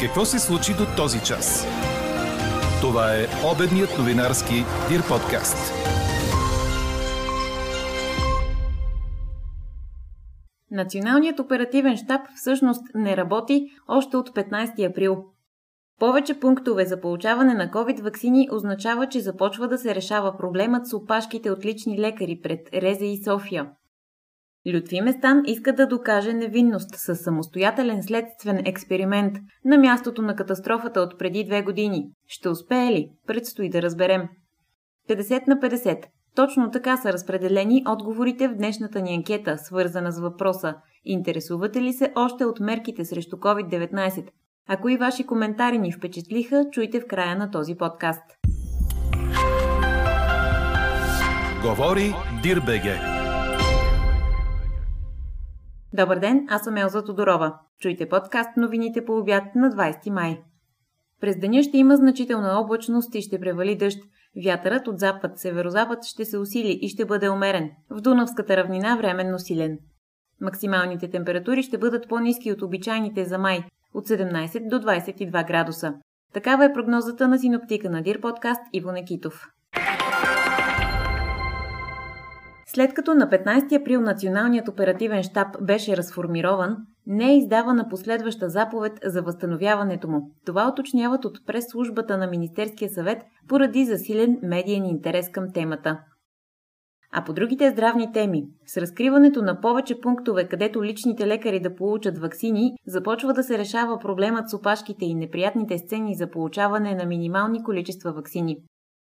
Какво се случи до този час? Това е обедният новинарски Дир подкаст. Националният оперативен штаб всъщност не работи още от 15 април. Повече пунктове за получаване на COVID вакцини означава, че започва да се решава проблемът с опашките от лични лекари пред Резе и София. Лютви Местан иска да докаже невинност с самостоятелен следствен експеримент на мястото на катастрофата от преди две години. Ще успее ли? Предстои да разберем. 50 на 50. Точно така са разпределени отговорите в днешната ни анкета, свързана с въпроса Интересувате ли се още от мерките срещу COVID-19? Ако и ваши коментари ни впечатлиха, чуйте в края на този подкаст. Говори Дирбеге. Добър ден, аз съм Елза Тодорова. Чуйте подкаст новините по обяд на 20 май. През деня ще има значителна облачност и ще превали дъжд. Вятърът от запад-северозапад ще се усили и ще бъде умерен. В Дунавската равнина временно силен. Максималните температури ще бъдат по-низки от обичайните за май от 17 до 22 градуса. Такава е прогнозата на синоптика на Дир подкаст Иво Некитов. След като на 15 април Националният оперативен штаб беше разформирован, не е издавана последваща заповед за възстановяването му. Това уточняват от прес-службата на Министерския съвет поради засилен медиен интерес към темата. А по другите здравни теми, с разкриването на повече пунктове, където личните лекари да получат вакцини, започва да се решава проблемът с опашките и неприятните сцени за получаване на минимални количества вакцини.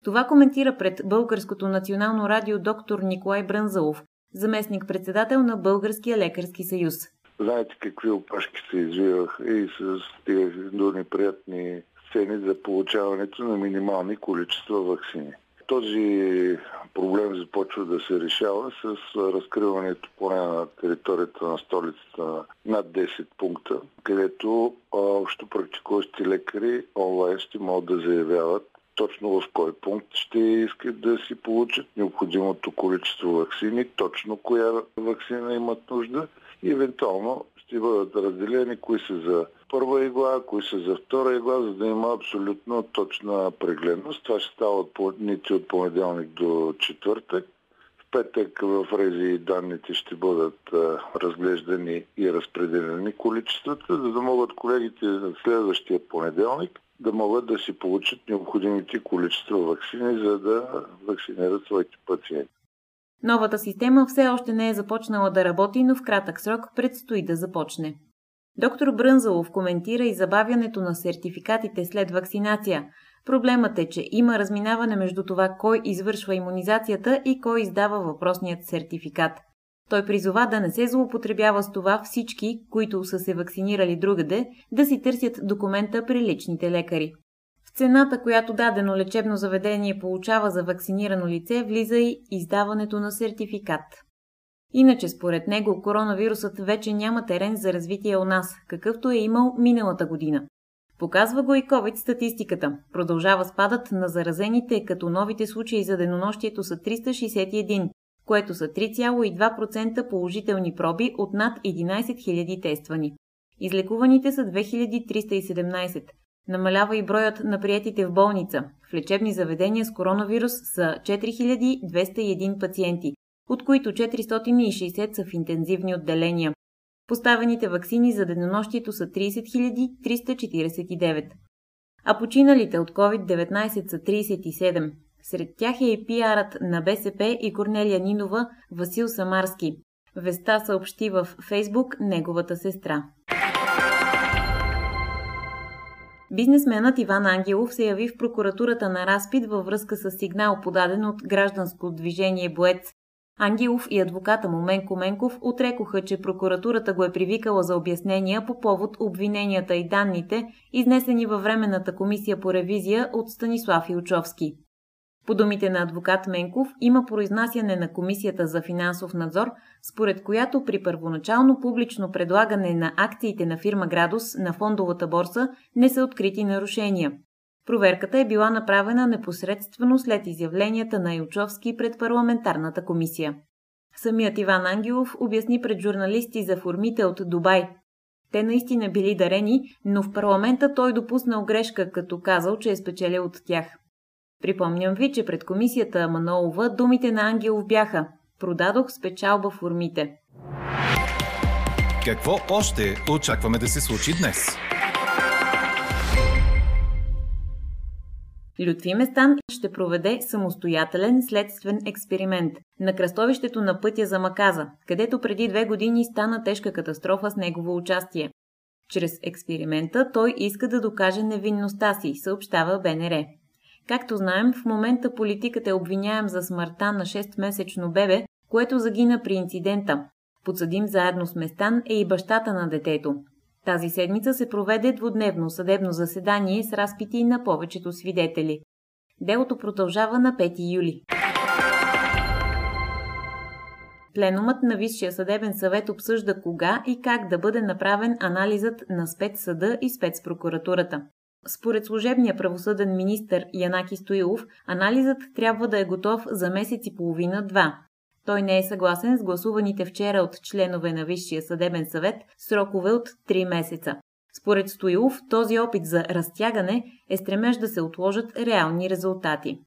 Това коментира пред Българското национално радио доктор Николай Брънзалов, заместник-председател на Българския лекарски съюз. Знаете какви опашки се извиваха и се стигаха до неприятни сцени за получаването на минимални количества вакцини. Този проблем започва да се решава с разкриването поне на територията на столицата над 10 пункта, където общо практикуващи лекари онлайн ще могат да заявяват точно в кой пункт ще искат да си получат необходимото количество вакцини, точно коя вакцина имат нужда и евентуално ще бъдат разделени кои са за първа игла, кои са за втора игла, за да има абсолютно точна прегледност. Това ще става от дните от понеделник до четвъртък. В петък в рези данните ще бъдат разглеждани и разпределени количествата, за да могат колегите на следващия понеделник да могат да си получат необходимите количества вакцини, за да вакцинират своите пациенти. Новата система все още не е започнала да работи, но в кратък срок предстои да започне. Доктор Брънзалов коментира и забавянето на сертификатите след вакцинация. Проблемът е, че има разминаване между това кой извършва иммунизацията и кой издава въпросният сертификат. Той призова да не се злоупотребява с това всички, които са се вакцинирали другаде, да си търсят документа при личните лекари. В цената, която дадено лечебно заведение получава за вакцинирано лице, влиза и издаването на сертификат. Иначе, според него, коронавирусът вече няма терен за развитие у нас, какъвто е имал миналата година. Показва го и COVID статистиката. Продължава спадът на заразените, като новите случаи за денонощието са 361, което са 3,2% положителни проби от над 11 000 тествани. Излекуваните са 2317. Намалява и броят на приятите в болница. В лечебни заведения с коронавирус са 4201 пациенти, от които 460 са в интензивни отделения. Поставените вакцини за денонощието са 30 349. А починалите от COVID-19 са 37. Сред тях е и пиарът на БСП и Корнелия Нинова Васил Самарски. Веста съобщи в Фейсбук неговата сестра. Бизнесменът Иван Ангелов се яви в прокуратурата на Разпит във връзка с сигнал подаден от гражданско движение Боец. Ангелов и адвоката му Менко Менков отрекоха, че прокуратурата го е привикала за обяснения по повод обвиненията и данните, изнесени във Временната комисия по ревизия от Станислав Илчовски. По думите на адвокат Менков, има произнасяне на Комисията за финансов надзор, според която при първоначално публично предлагане на акциите на фирма Градус на фондовата борса не са открити нарушения. Проверката е била направена непосредствено след изявленията на Илчовски пред парламентарната комисия. Самият Иван Ангелов обясни пред журналисти за формите от Дубай. Те наистина били дарени, но в парламента той допуснал грешка, като казал, че е спечелил от тях. Припомням ви, че пред комисията Манолова думите на Ангелов бяха «Продадох с печалба формите». Какво още очакваме да се случи днес? Лютви Местан ще проведе самостоятелен следствен експеримент на кръстовището на пътя за Маказа, където преди две години стана тежка катастрофа с негово участие. Чрез експеримента той иска да докаже невинността си, съобщава БНР. Както знаем, в момента политиката е обвиняем за смъртта на 6-месечно бебе, което загина при инцидента. Подсъдим заедно с Местан е и бащата на детето. Тази седмица се проведе двудневно съдебно заседание с разпити на повечето свидетели. Делото продължава на 5 юли. Пленумът на Висшия съдебен съвет обсъжда кога и как да бъде направен анализът на спецсъда и спецпрокуратурата. Според служебния правосъден министр Янаки Стоилов, анализът трябва да е готов за месец и половина-два. Той не е съгласен с гласуваните вчера от членове на Висшия съдебен съвет срокове от 3 месеца. Според Стоилов, този опит за разтягане е стремеж да се отложат реални резултати.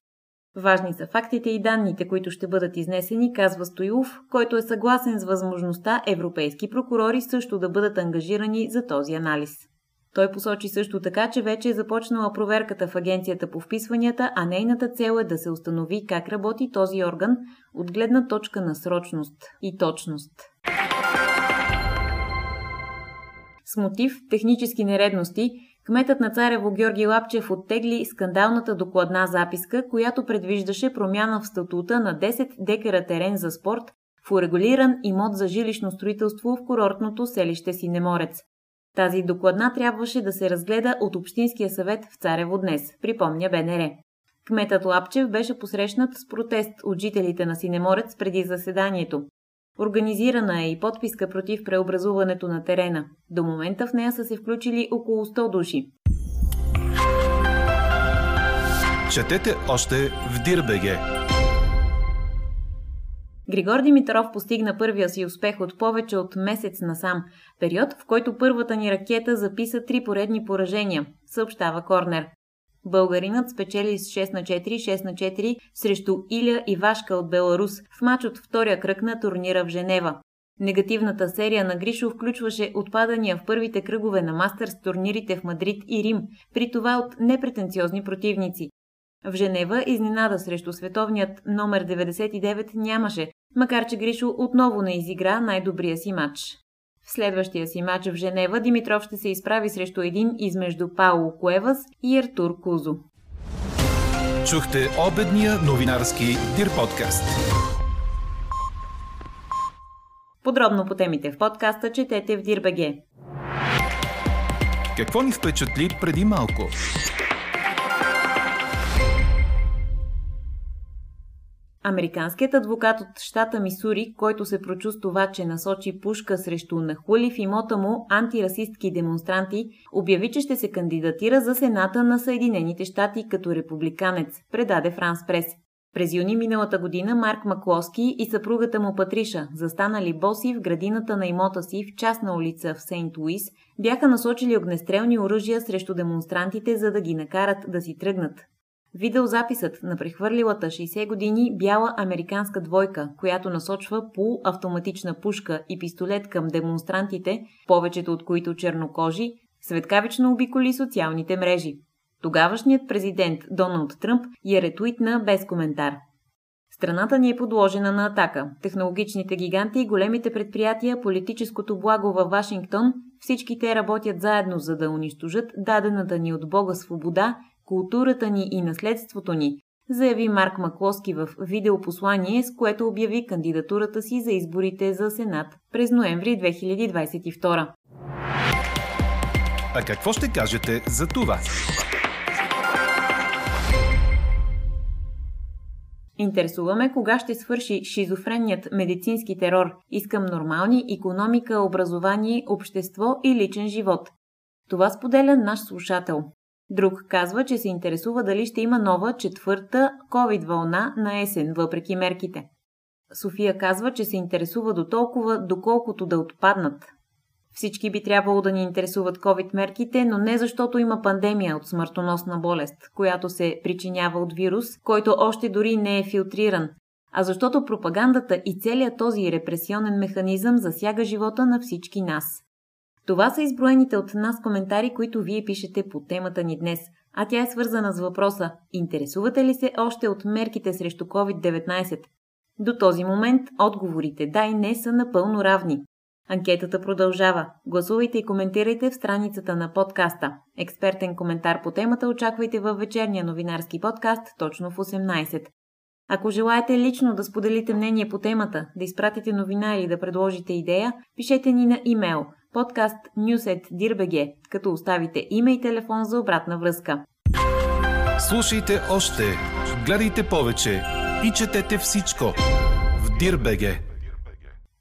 Важни са фактите и данните, които ще бъдат изнесени, казва Стоилов, който е съгласен с възможността европейски прокурори също да бъдат ангажирани за този анализ. Той посочи също така, че вече е започнала проверката в Агенцията по вписванията, а нейната цел е да се установи как работи този орган от гледна точка на срочност и точност. С мотив технически нередности, кметът на Царево Георги Лапчев оттегли скандалната докладна записка, която предвиждаше промяна в статута на 10 декара терен за спорт в урегулиран имот за жилищно строителство в курортното селище Синеморец. Тази докладна трябваше да се разгледа от Общинския съвет в Царево днес, припомня БНР. Кметът Лапчев беше посрещнат с протест от жителите на Синеморец преди заседанието. Организирана е и подписка против преобразуването на терена. До момента в нея са се включили около 100 души. Четете още в Дирбеге. Григор Димитров постигна първия си успех от повече от месец насам, период, в който първата ни ракета записа три поредни поражения, съобщава Корнер. Българинът спечели с 6 на 4, 6 на 4 срещу Иля Ивашка от Беларус в матч от втория кръг на турнира в Женева. Негативната серия на Гришо включваше отпадания в първите кръгове на Мастърс турнирите в Мадрид и Рим, при това от непретенциозни противници. В Женева изненада срещу световният номер 99 нямаше, макар че Гришо отново не изигра най-добрия си матч. В следващия си матч в Женева Димитров ще се изправи срещу един измежду Пауло Куевас и Артур Кузо. Чухте обедния новинарски Дир подкаст. Подробно по темите в подкаста четете в Дирбеге. Какво ни впечатли преди малко? Американският адвокат от щата Мисури, който се прочувства, че насочи пушка срещу нахули в имота му антирасистки демонстранти, обяви, че ще се кандидатира за Сената на Съединените щати като републиканец, предаде Франс Прес. През юни миналата година Марк Маклоски и съпругата му Патриша, застанали боси в градината на имота си в частна улица в Сейнт Луис, бяха насочили огнестрелни оръжия срещу демонстрантите, за да ги накарат да си тръгнат. Видеозаписът на прехвърлилата 60 години бяла американска двойка, която насочва полуавтоматична пушка и пистолет към демонстрантите, повечето от които чернокожи, светкавично обиколи социалните мрежи. Тогавашният президент Доналд Тръмп я ретуитна без коментар. Страната ни е подложена на атака. Технологичните гиганти и големите предприятия, политическото благо във Вашингтон, всички те работят заедно, за да унищожат дадената ни от Бога свобода културата ни и наследството ни, заяви Марк Маклоски в видеопослание, с което обяви кандидатурата си за изборите за Сенат през ноември 2022. А какво ще кажете за това? Интересуваме кога ще свърши шизофренният медицински терор. Искам нормални економика, образование, общество и личен живот. Това споделя наш слушател. Друг казва, че се интересува дали ще има нова четвърта COVID вълна на есен, въпреки мерките. София казва, че се интересува до толкова, доколкото да отпаднат. Всички би трябвало да ни интересуват COVID-мерките, но не защото има пандемия от смъртоносна болест, която се причинява от вирус, който още дори не е филтриран, а защото пропагандата и целият този репресионен механизъм засяга живота на всички нас. Това са изброените от нас коментари, които вие пишете по темата ни днес, а тя е свързана с въпроса Интересувате ли се още от мерките срещу COVID-19? До този момент отговорите да и не са напълно равни. Анкетата продължава. Гласувайте и коментирайте в страницата на подкаста. Експертен коментар по темата очаквайте във вечерния новинарски подкаст точно в 18. Ако желаете лично да споделите мнение по темата, да изпратите новина или да предложите идея, пишете ни на имейл podcastnews.dirbg, като оставите име и телефон за обратна връзка. Слушайте още, гледайте повече и четете всичко в Дирбеге.